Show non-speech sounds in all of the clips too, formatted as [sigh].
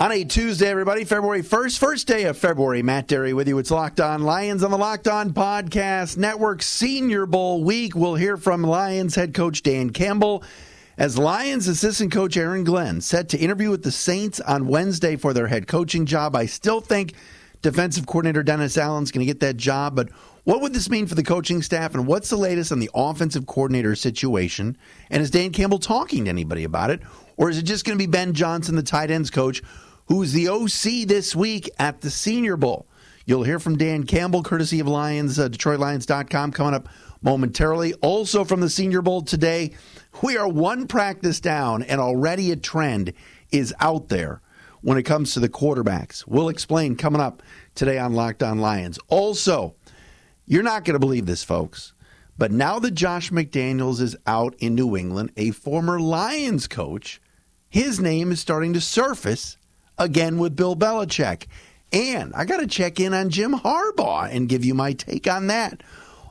On a Tuesday, everybody, February 1st, first day of February, Matt Dery with you. It's Locked On Lions on the Locked On Podcast Network Senior Bowl week. We'll hear from Lions head coach Dan Campbell as Lions assistant coach Aaron Glenn set to interview with the Saints on Wednesday for their head coaching job. I still think defensive coordinator Dennis Allen's going to get that job, but what would this mean for the coaching staff and what's the latest on the offensive coordinator situation? And is Dan Campbell talking to anybody about it? Or is it just going to be Ben Johnson, the tight ends coach, who's the OC this week at the Senior Bowl. You'll hear from Dan Campbell, courtesy of Lions, uh, DetroitLions.com, coming up momentarily. Also from the Senior Bowl today, we are one practice down, and already a trend is out there when it comes to the quarterbacks. We'll explain coming up today on Locked On Lions. Also, you're not going to believe this, folks, but now that Josh McDaniels is out in New England, a former Lions coach, his name is starting to surface again with Bill Belichick. And I got to check in on Jim Harbaugh and give you my take on that.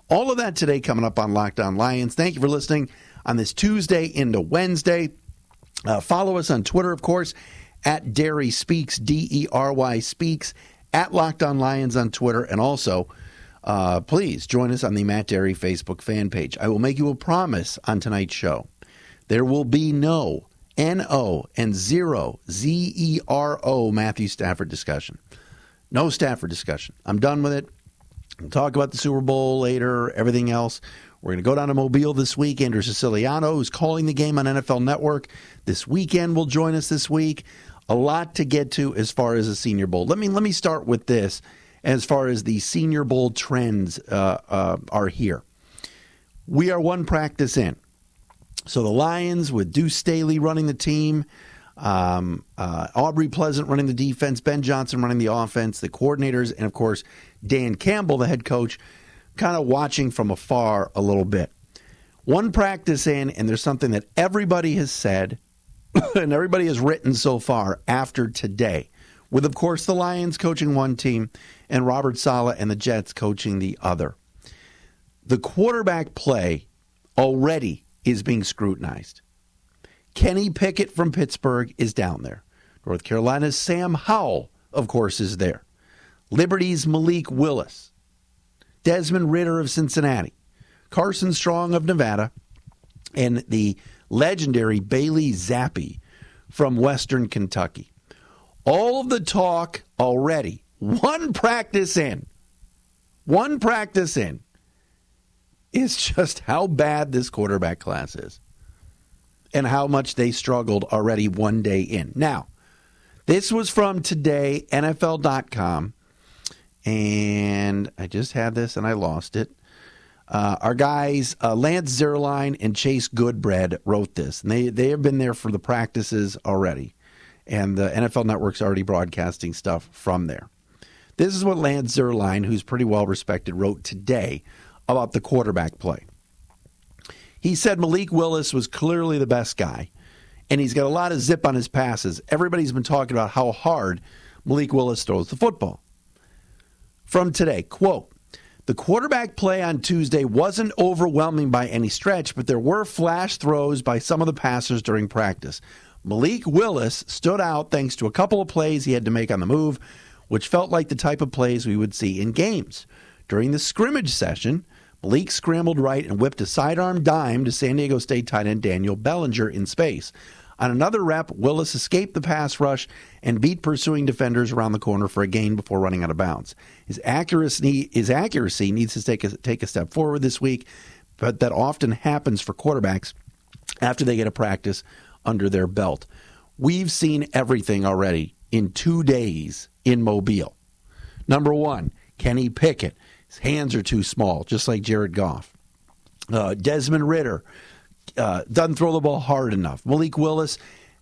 All of that today coming up on Locked On Lions. Thank you for listening on this Tuesday into Wednesday. Uh, follow us on Twitter, of course, at Dery Speaks, D E R Y Speaks, at Locked On Lions on Twitter, and also. Uh, please join us on the Matt Dery Facebook fan page. I will make you a promise on tonight's show. There will be no N O and zero Z E R O Matthew Stafford discussion. No Stafford discussion. I'm done with it. We'll talk about the Super Bowl later, everything else. We're going to go down to Mobile this week. Andrew Siciliano, who's calling the game on NFL Network this weekend, will join us this week. A lot to get to as far as the Senior Bowl. Let me let me start with this. As far as the Senior Bowl trends uh, uh, are here, we are one practice in. So the Lions with Deuce Staley running the team, um, uh, Aubrey Pleasant running the defense, Ben Johnson running the offense, the coordinators, and of course Dan Campbell, the head coach, kind of watching from afar a little bit. One practice in, and there's something that everybody has said [coughs] and everybody has written so far after today, with of course the Lions coaching one team and Robert Saleh and the Jets coaching the other. The quarterback play already is being scrutinized. Kenny Pickett from Pittsburgh is down there. North Carolina's Sam Howell, of course, is there. Liberty's Malik Willis. Desmond Ridder of Cincinnati. Carson Strong of Nevada. And the legendary Bailey Zappe from Western Kentucky. All of the talk already, one practice in, one practice in, is just how bad this quarterback class is and how much they struggled already one day in. Now, this was from today, NFL.com, and I just had this and I lost it. Uh, our guys, uh, Lance Zierlein and Chase Goodbread, wrote this, and they, they have been there for the practices already. And the NFL Network's already broadcasting stuff from there. This is what Lance Zierlein, who's pretty well respected, wrote today about the quarterback play. He said Malik Willis was clearly the best guy, and he's got a lot of zip on his passes. Everybody's been talking about how hard Malik Willis throws the football. From today, quote, the quarterback play on Tuesday wasn't overwhelming by any stretch, but there were flash throws by some of the passers during practice. Malik Willis stood out thanks to a couple of plays he had to make on the move, which felt like the type of plays we would see in games. During the scrimmage session, Malik scrambled right and whipped a sidearm dime to San Diego State tight end Daniel Bellinger in space. On another rep, Willis escaped the pass rush and beat pursuing defenders around the corner for a gain before running out of bounds. His accuracy, his accuracy needs to take a, take a step forward this week, but that often happens for quarterbacks after they get a practice under their belt. We've seen everything already in two days in Mobile. Number one, Kenny Pickett his hands are too small, just like Jared Goff. Uh, Desmond Ridder uh, doesn't throw the ball hard enough. Malik Willis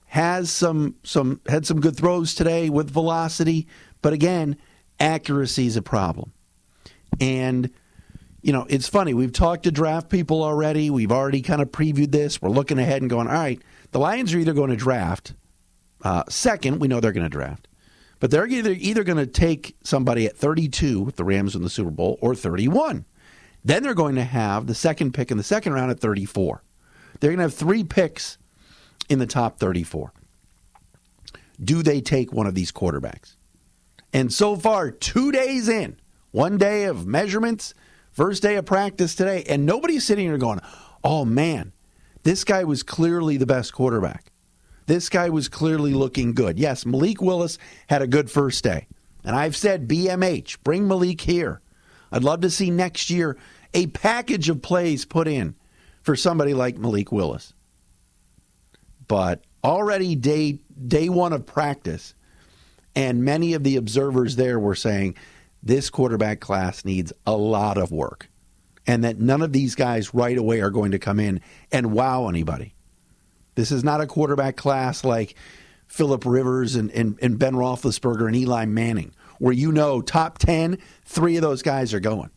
has some some had some good throws today with velocity, but again, accuracy is a problem. And you know, it's funny. We've talked to draft people already. We've already kind of previewed this. We're looking ahead and going, all right, the Lions are either going to draft. Uh, second, we know they're going to draft. But they're either, either going to take somebody at 32 with the Rams in the Super Bowl or 31. Then they're going to have the second pick in the second round at 34. They're going to have three picks in the top 34. Do they take one of these quarterbacks? And so far, two days in, one day of measurements, first day of practice today, and nobody's sitting here going, oh man, this guy was clearly the best quarterback. This guy was clearly looking good. Yes, Malik Willis had a good first day. And I've said BMH, bring Malik here. I'd love to see next year a package of plays put in for somebody like Malik Willis. But already day day 1 of practice and many of the observers there were saying this quarterback class needs a lot of work and that none of these guys right away are going to come in and wow anybody. This is not a quarterback class like Philip Rivers and, and, and Ben Roethlisberger and Eli Manning, where you know top 10, three of those guys are going.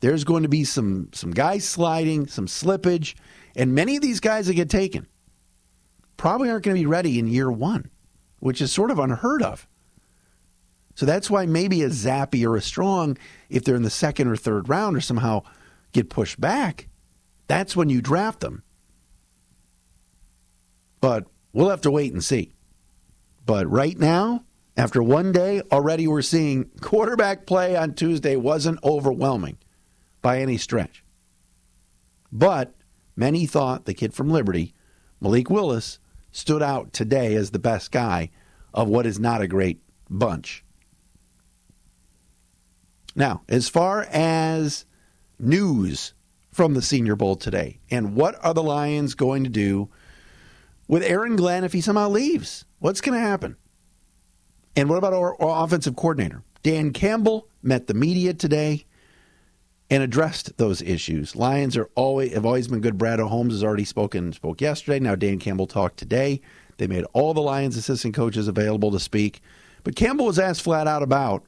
There's going to be some, some guys sliding, some slippage, and many of these guys that get taken probably aren't going to be ready in year one, which is sort of unheard of. So that's why maybe a Zappe or a Strong, if they're in the second or third round or somehow get pushed back, that's when you draft them. But we'll have to wait and see. But right now, after one day, already we're seeing quarterback play on Tuesday wasn't overwhelming by any stretch. But many thought the kid from Liberty, Malik Willis, stood out today as the best guy of what is not a great bunch. Now, as far as news from the Senior Bowl today, and what are the Lions going to do with Aaron Glenn if he somehow leaves? What's going to happen? And what about our, offensive coordinator? Dan Campbell met the media today and addressed those issues. Lions are always have always been good. Brad Holmes has already spoken spoke yesterday. Now Dan Campbell talked today. They made all the Lions assistant coaches available to speak. But Campbell was asked flat out about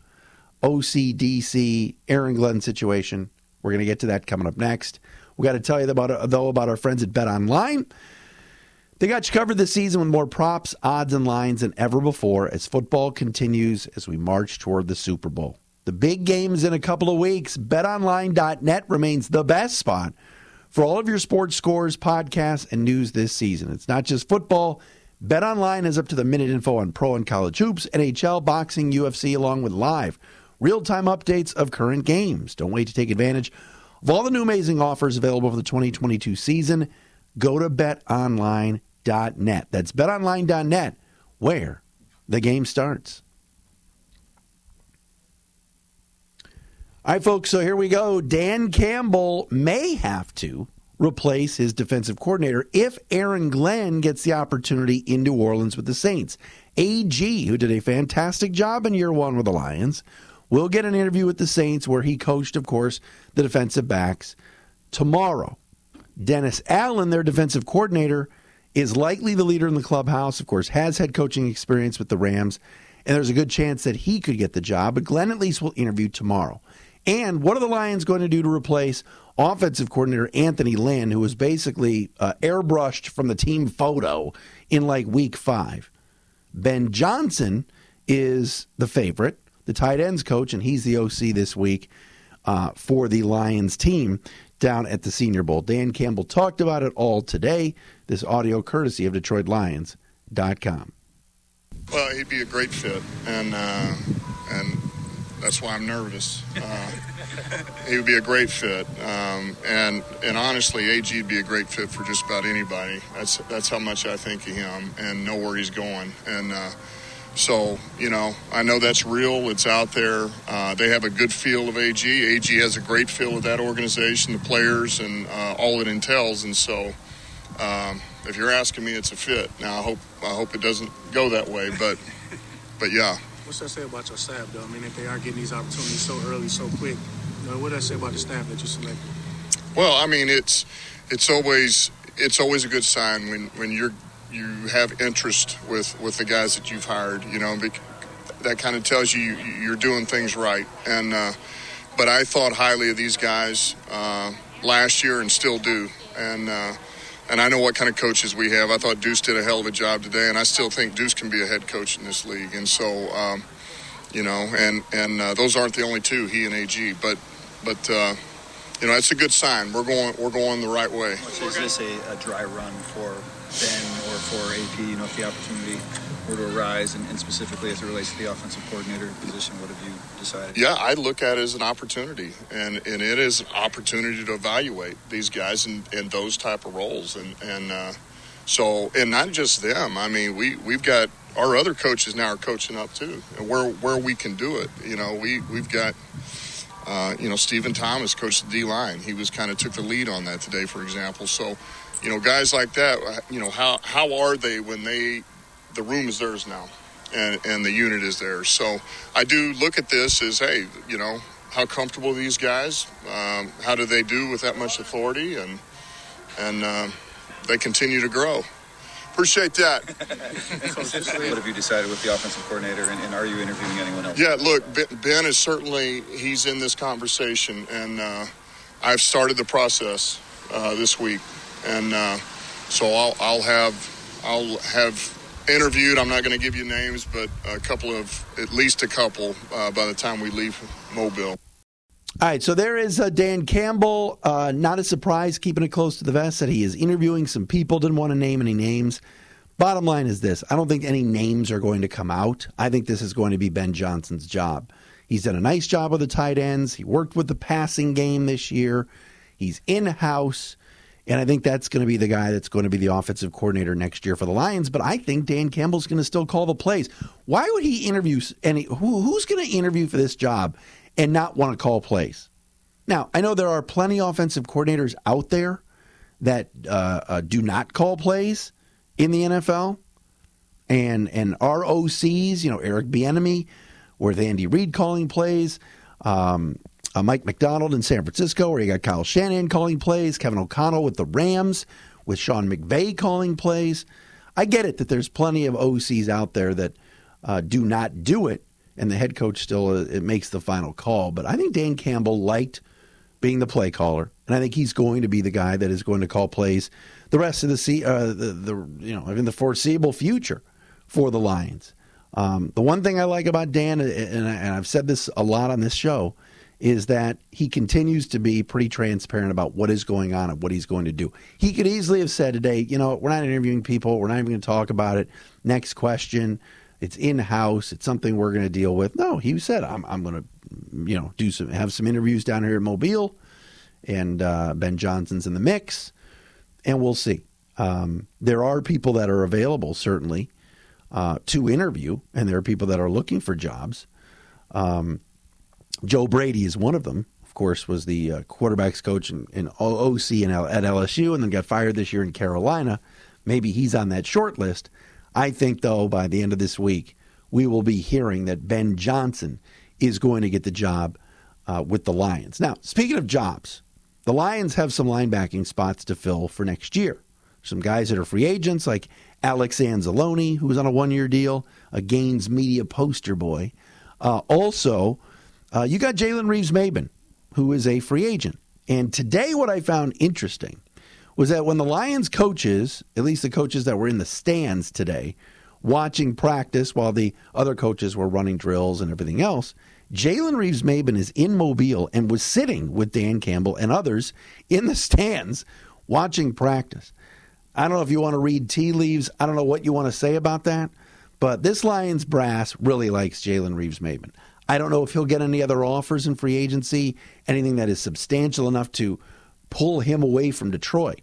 OCDC Aaron Glenn situation. We're going to get to that coming up next. We got to tell you about though about our friends at Bet Online. They got you covered this season with more props, odds, and lines than ever before as football continues as we march toward the Super Bowl. The big games in a couple of weeks. BetOnline.net remains the best spot for all of your sports scores, podcasts, and news this season. It's not just football. BetOnline is up to the minute info on pro and college hoops, NHL, boxing, UFC, along with live, real time updates of current games. Don't wait to take advantage of all the new amazing offers available for the 2022 season. Go to BetOnline.net betonline.net. That's betonline.net, where the game starts. All right, folks, so here we go. Dan Campbell may have to replace his defensive coordinator if Aaron Glenn gets the opportunity in New Orleans with the Saints. AG, who did a fantastic job in year one with the Lions, will get an interview with the Saints where he coached, of course, the defensive backs tomorrow. Dennis Allen, their defensive coordinator, is likely the leader in the clubhouse, of course, has head coaching experience with the Rams, and there's a good chance that he could get the job. But Glenn at least will interview tomorrow. And what are the Lions going to do to replace offensive coordinator Anthony Lynn, who was basically uh, airbrushed from the team photo in like week five? Ben Johnson is the favorite, the tight ends coach, and he's the OC this week uh, for the Lions team down at the Senior Bowl. Dan Campbell talked about it all today. This audio courtesy of DetroitLions.com. Well, he'd be a great fit, and uh, and that's why I'm nervous. Uh, he would be a great fit, um, and and honestly, AG would be a great fit for just about anybody. That's that's how much I think of him, and know where he's going, and. Uh, so, you know, I know that's real. It's out there. Uh, they have a good feel of AG. AG has a great feel of that organization, the players, and uh, all it entails. And so, um, if you're asking me, it's a fit. Now, I hope I hope it doesn't go that way, but [laughs] but yeah. What's that say about your staff, though? I mean, if they are getting these opportunities so early, so quick, you know, what does that say about the staff that you selected? Well, I mean, it's it's always it's always a good sign when when you're you have interest with with the guys that you've hired. You know, that kind of tells you you're doing things right. And uh, but I thought highly of these guys uh, last year and still do. And uh, and I know what kind of coaches we have. I thought Deuce did a hell of a job today, and I still think Deuce can be a head coach in this league. And so, um, you know, and and uh, those aren't the only two, he and AG, but but. Uh, you know, it's a good sign. We're going, we're going the right way. Is this a, a dry run for Ben or for AP? You know, if the opportunity were to arise, and, and, specifically as it relates to the offensive coordinator position, what have you decided? Yeah, I look at it as an opportunity, and, and it is an opportunity to evaluate these guys in, in those type of roles, and and uh, so and not just them. I mean, we we've got our other coaches now are coaching up too, and where where we can do it. You know, we we've got. Uh, you know, Stephen Thomas coached the D line. He was kind of took the lead on that today, for example. So, you know, guys like that, you know, how how are they when they the room is theirs now, and and the unit is theirs. So I do look at this as, hey, you know, how comfortable these guys? Um, how do they do with that much authority? And and uh, they continue to grow. Appreciate that. [laughs] what have you decided with the offensive coordinator, and, and, are you interviewing anyone else? Yeah, look, Ben is certainly he's in this conversation, and uh, I've started the process uh, this week, and uh, so I'll, I'll have I'll have interviewed. I'm not going to give you names, but a couple of, at least a couple, uh, by the time we leave Mobile. All right, so there is uh, Dan Campbell. Uh, not a surprise, keeping it close to the vest, that he is interviewing some people. Didn't want to name any names. Bottom line is this I don't think any names are going to come out. I think this is going to be Ben Johnson's job. He's done a nice job with the tight ends. He worked with the passing game this year. He's in house. And I think that's going to be the guy that's going to be the offensive coordinator next year for the Lions. But I think Dan Campbell's going to still call the plays. Why would he interview any? Who, who's going to interview for this job and not want to call plays? Now I know there are plenty of offensive coordinators out there that uh, uh, do not call plays in the NFL, and and ROCs, you know Eric Bieniemy, with Andy Reid calling plays. Um, uh, Mike McDaniel in San Francisco, where you got Kyle Shanahan calling plays, Kevin O'Connell with the Rams, with Sean McVay calling plays. I get it that there's plenty of OCs out there that uh, do not do it, and the head coach still uh, it makes the final call. But I think Dan Campbell liked being the play caller, and I think he's going to be the guy that is going to call plays the rest of the se- uh, the, the you know in the foreseeable future for the Lions. Um, the one thing I like about Dan, and, I, have said this a lot on this show, is that he continues to be pretty transparent about what is going on and what he's going to do. He could easily have said today, you know, we're not interviewing people, we're not even going to talk about it. Next question. It's in house. It's something we're going to deal with. No, he said, I'm, I'm going to, you know, do some have some interviews down here at Mobile, and uh, Ben Johnson's in the mix, and we'll see. Um, there are people that are available certainly uh, to interview, and there are people that are looking for jobs. Um, Joe Brady is one of them. Of course, was the uh, quarterbacks coach in, in OC in L- at LSU, and then got fired this year in Carolina. Maybe he's on that short list. I think, though, by the end of this week, we will be hearing that Ben Johnson is going to get the job uh, with the Lions. Now, speaking of jobs, the Lions have some linebacking spots to fill for next year. Some guys that are free agents, like Alex Anzalone, who was on a one year deal, a Gaines media poster boy. Uh, also, uh, you got Jalen Reeves-Maybin, who is a free agent. And today, what I found interesting was that when the Lions coaches, at least the coaches that were in the stands today, watching practice while the other coaches were running drills and everything else, Jalen Reeves-Maybin is in Mobile and was sitting with Dan Campbell and others in the stands watching practice. I don't know if you want to read tea leaves. I don't know what you want to say about that, but this Lions brass really likes Jalen Reeves-Maybin. I don't know if he'll get any other offers in free agency, anything that is substantial enough to pull him away from Detroit.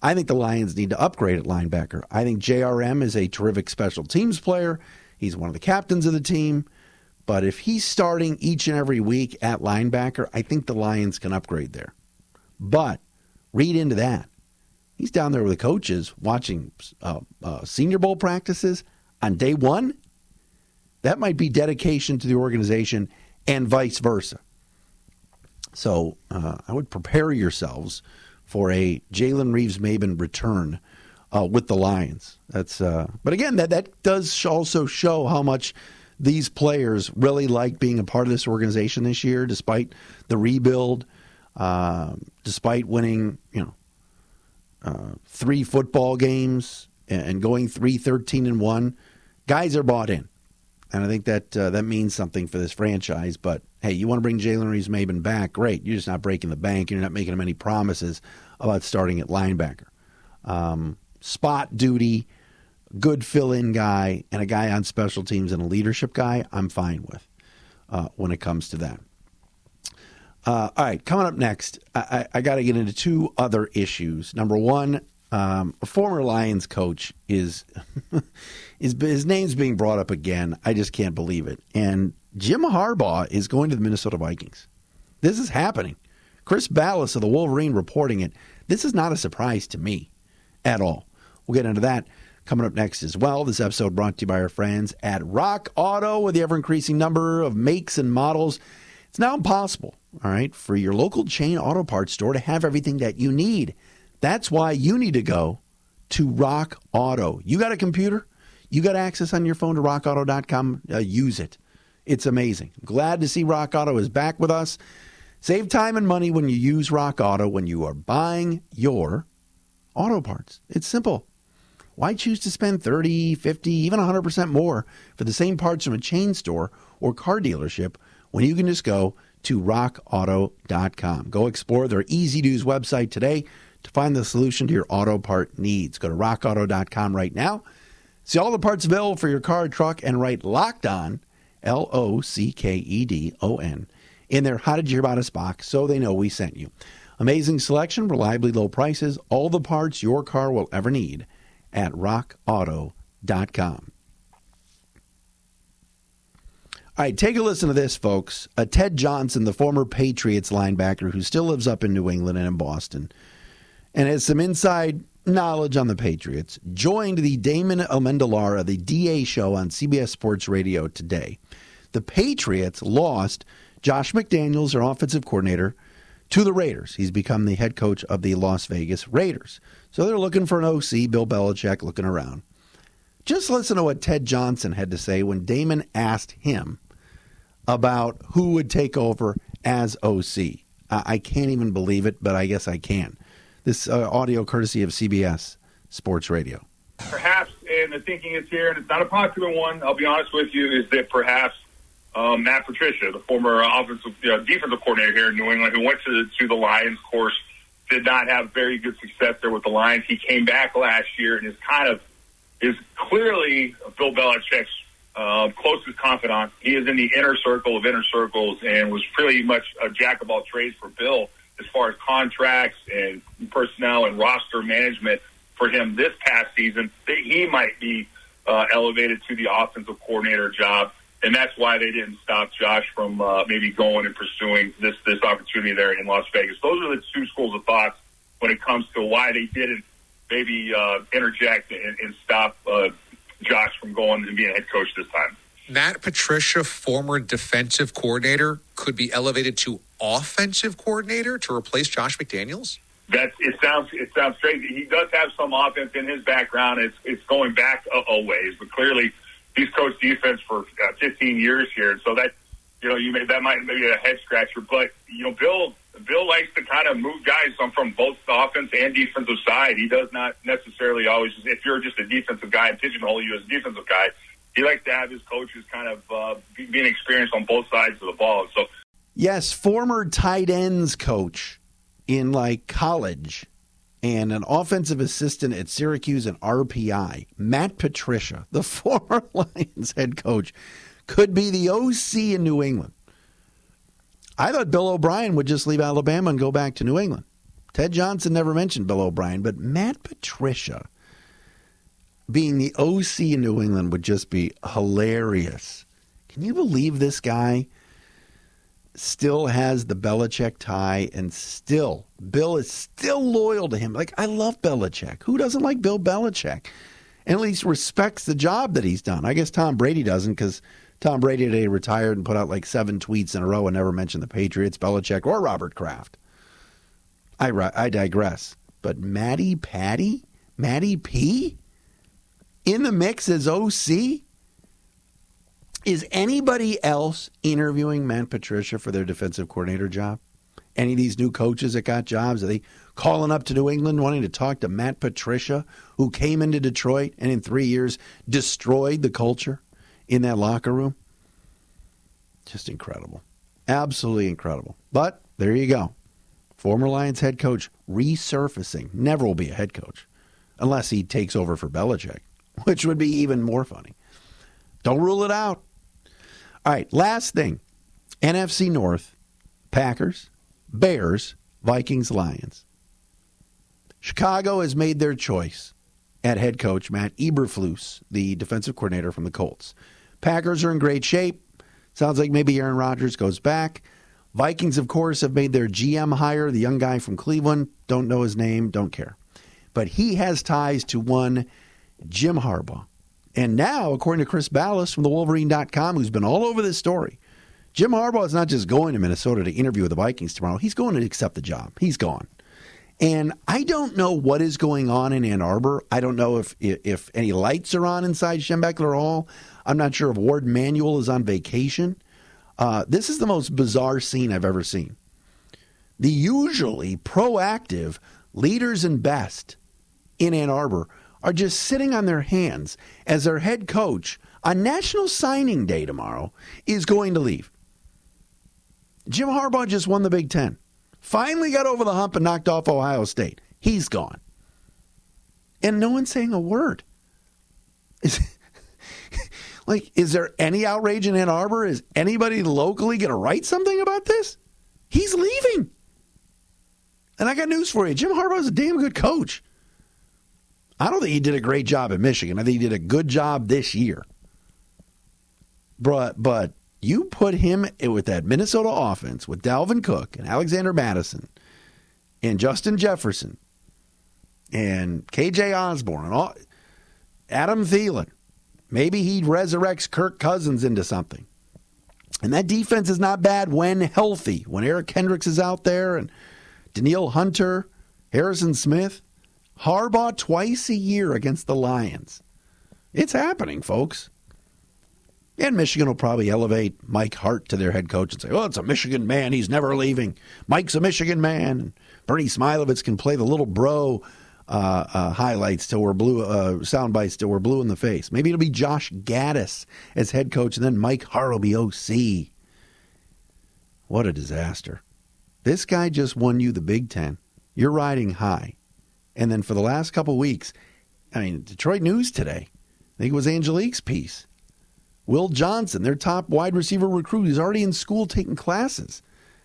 I think the Lions need to upgrade at linebacker. I think JRM is a terrific special teams player. He's one of the captains of the team. But if he's starting each and every week at linebacker, I think the Lions can upgrade there. But read into that. He's down there with the coaches watching uh, uh, Senior Bowl practices on day one that might be dedication to the organization and vice versa. So uh, I would prepare yourselves for a Jalen Reeves-Maybin return uh, with the Lions. That's uh, but again that that does also show how much these players really like being a part of this organization this year, despite the rebuild, uh, despite winning, you know, uh, three football games and going three thirteen and one. Guys are bought in, and I think that uh, that means something for this franchise. But hey, you want to bring Jalen Reeves-Maybin back? Great. You're just not breaking the bank. You're not making him any promises about starting at linebacker. Um, spot duty, good fill-in guy, and a guy on special teams and a leadership guy. I'm fine with uh, when it comes to that. Uh, all right, coming up next, I, I, I got to get into two other issues. Number one, um, a former Lions coach is, [laughs] is his name's being brought up again. I just can't believe it. And Jim Harbaugh is going to the Minnesota Vikings. This is happening. Chris Balas of the Wolverine reporting it. This is not a surprise to me at all. We'll get into that coming up next as well. This episode brought to you by our friends at Rock Auto with the ever increasing number of makes and models. It's now impossible, all right, for your local chain auto parts store to have everything that you need. That's why you need to go to Rock Auto. You got a computer? You got access on your phone to rockauto.com? Uh, use it. It's amazing. Glad to see Rock Auto is back with us. Save time and money when you use Rock Auto when you are buying your auto parts. It's simple. Why choose to spend 30, 50, even 100% more for the same parts from a chain store or car dealership when you can just go to rockauto.com? Go explore their easy use website today to find the solution to your auto part needs. Go to rockauto.com right now. See all the parts available for your car, truck, and write locked on, L O C K E D O N, in their How Did You Hear About Us box so they know we sent you. Amazing selection, reliably low prices, all the parts your car will ever need at rockauto.com. All right, take a listen to this, folks. Uh, Ted Johnson, the former Patriots linebacker who still lives up in New England and in Boston, and has some inside knowledge on the Patriots, joined the Damon Amendolara, the DA show on CBS Sports Radio today. The Patriots lost Josh McDaniels, their offensive coordinator, to the Raiders. He's become the head coach of the Las Vegas Raiders. So they're looking for an OC, Bill Belichick looking around. Just listen to what Ted Johnson had to say when Damon asked him about who would take over as OC. I can't even believe it, but I guess I can. This uh, audio courtesy of CBS Sports Radio. Perhaps, and the thinking is here, and it's not a popular one, I'll be honest with you, is that perhaps um, Matt Patricia, the former offensive defensive coordinator here in New England, who went to the, to the Lions, course, did not have very good success there with the Lions. He came back last year and is kind of is clearly Bill Belichick's uh, closest confidant. He is in the inner circle of inner circles and was pretty much a jack of all trades for Bill as far as contracts and personnel and roster management for him this past season. That he might be uh, elevated to the offensive coordinator job and that's why they didn't stop Josh from uh, maybe going and pursuing this this opportunity there in Las Vegas. Those are the two schools of thoughts when it comes to why they didn't maybe uh, interject and, and stop uh, Josh from going and being a head coach this time. Matt Patricia, former defensive coordinator, could be elevated to offensive coordinator to replace Josh McDaniels. That it sounds it sounds crazy. He does have some offense in his background. It's it's going back a, a ways, but clearly he's coached defense for uh, 15 years here, so that you know you may that might be a head scratcher. But you know, Bill Bill likes to kind of move guys from from both the offense and defensive side. He does not necessarily always. If you're just a defensive guy and pigeonhole you as a defensive guy, he likes to have his coaches kind of uh, being experienced on both sides of the ball. So, yes, former tight ends coach in like college and an offensive assistant at Syracuse and RPI, Matt Patricia, [laughs] the former [laughs] Lions head coach, could be the OC in New England. I thought Bill O'Brien would just leave Alabama and go back to New England. Ted Johnson never mentioned Bill O'Brien, but Matt Patricia being the OC in New England would just be hilarious. Can you believe this guy? still has the Belichick tie and still Bill is still loyal to him. Like I love Belichick. Who doesn't like Bill Belichick? And at least respects the job that he's done. I guess Tom Brady doesn't because Tom Brady today retired and put out like seven tweets in a row and never mentioned the Patriots, Belichick, or Robert Kraft. I I digress. But Matty Patty, Matty P, in the mix as OC. Is anybody else interviewing Matt Patricia for their defensive coordinator job? Any of these new coaches that got jobs? Are they calling up to New England wanting to talk to Matt Patricia, who came into Detroit and in three years destroyed the culture in that locker room? Just incredible. Absolutely incredible. But there you go. Former Lions head coach resurfacing. Never will be a head coach unless he takes over for Belichick, [laughs] which would be even more funny. Don't rule it out. All right, last thing NFC North, Packers, Bears, Vikings, Lions. Chicago has made their choice at head coach Matt Eberflus, the defensive coordinator from the Colts. Packers are in great shape. Sounds like maybe Aaron Rodgers goes back. Vikings, of course, have made their GM hire, the young guy from Cleveland. Don't know his name, don't care. But he has ties to one Jim Harbaugh. And now, according to Chris Balas from the Wolverine.com, who's been all over this story, Jim Harbaugh is not just going to Minnesota to interview with the Vikings tomorrow. He's going to accept the job. He's gone. And I don't know what is going on in Ann Arbor. I don't know if if any lights are on inside Schembechler Hall. I'm not sure if Warde Manuel is on vacation. Uh, this is the most bizarre scene I've ever seen. The usually proactive leaders and best in Ann Arbor are just sitting on their hands as their head coach on National Signing Day tomorrow is going to leave. Jim Harbaugh just won the Big Ten. Finally got over the hump and knocked off Ohio State. He's gone. And no one's saying a word. Is, [laughs] like, is there any outrage in Ann Arbor? Is anybody locally going to write something about this? He's leaving. And I got news for you Jim Harbaugh is a damn good coach. I don't think he did a great job at Michigan. I think he did a good job this year. But, but you put him with that Minnesota offense with Dalvin Cook and Alexander Mattison and Justin Jefferson and KJ Osborn and all, Adam Thielen. Maybe he resurrects Kirk Cousins into something. And that defense is not bad when healthy. When Eric Kendricks is out there and Danielle Hunter, Harrison Smith, Harbaugh twice a year against the Lions. It's happening, folks. And Michigan will probably elevate Mike Hart to their head coach and say, oh, it's a Michigan man. He's never leaving. Mike's a Michigan man. Bernie Smilovitz can play the little bro uh, uh, highlights till we're blue, uh, sound bites till we're blue in the face. Maybe it'll be Josh Gattis as head coach, and then Mike Hart will be OC. What a disaster. This guy just won you the Big Ten. You're riding high. And then for the last couple weeks, I mean, Detroit News today, I think it was Angelique's piece Will Johnson, their top wide receiver recruit, is already in school taking classes.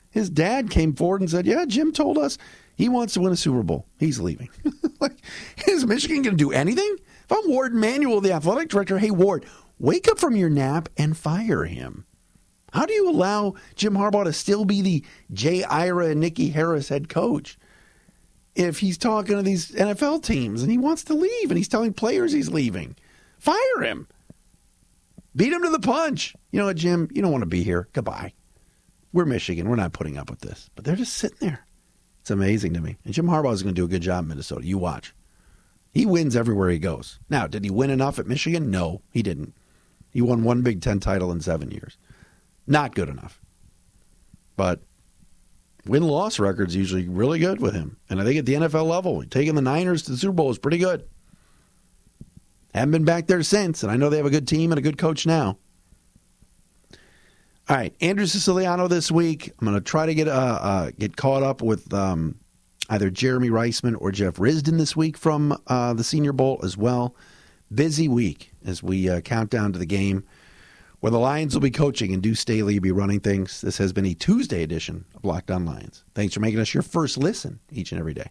His dad came forward and said, Yeah, Jim told us he wants to win a Super Bowl. He's leaving. [laughs] like, is Michigan going to do anything? If I'm Warde Manuel, the athletic director, hey, Ward, wake up from your nap and fire him. How do you allow Jim Harbaugh to still be the Jay Ira and Nikki Harris head coach if he's talking to these NFL teams and he wants to leave and he's telling players he's leaving? Fire him. Beat him to the punch. You know what, Jim? You don't want to be here. Goodbye. We're Michigan. We're not putting up with this. But they're just sitting there. It's amazing to me. And Jim Harbaugh is going to do a good job in Minnesota. You watch. He wins everywhere he goes. Now, did he win enough at Michigan? No, he didn't. He won one Big Ten title in seven years. Not good enough. But win loss record's usually really good with him. And I think at the NFL level, taking the Niners to the Super Bowl is pretty good. Haven't been back there since, and I know they have a good team and a good coach now. All right, Andrew Siciliano this week. I'm going to try to get uh, uh, get caught up with um, either Jeremy Reisman or Jeff Risdon this week from uh, the Senior Bowl as well. Busy week as we uh, count down to the game where the Lions will be coaching and Deuce Staley will be running things. This has been a Tuesday edition of Locked On Lions. Thanks for making us your first listen each and every day.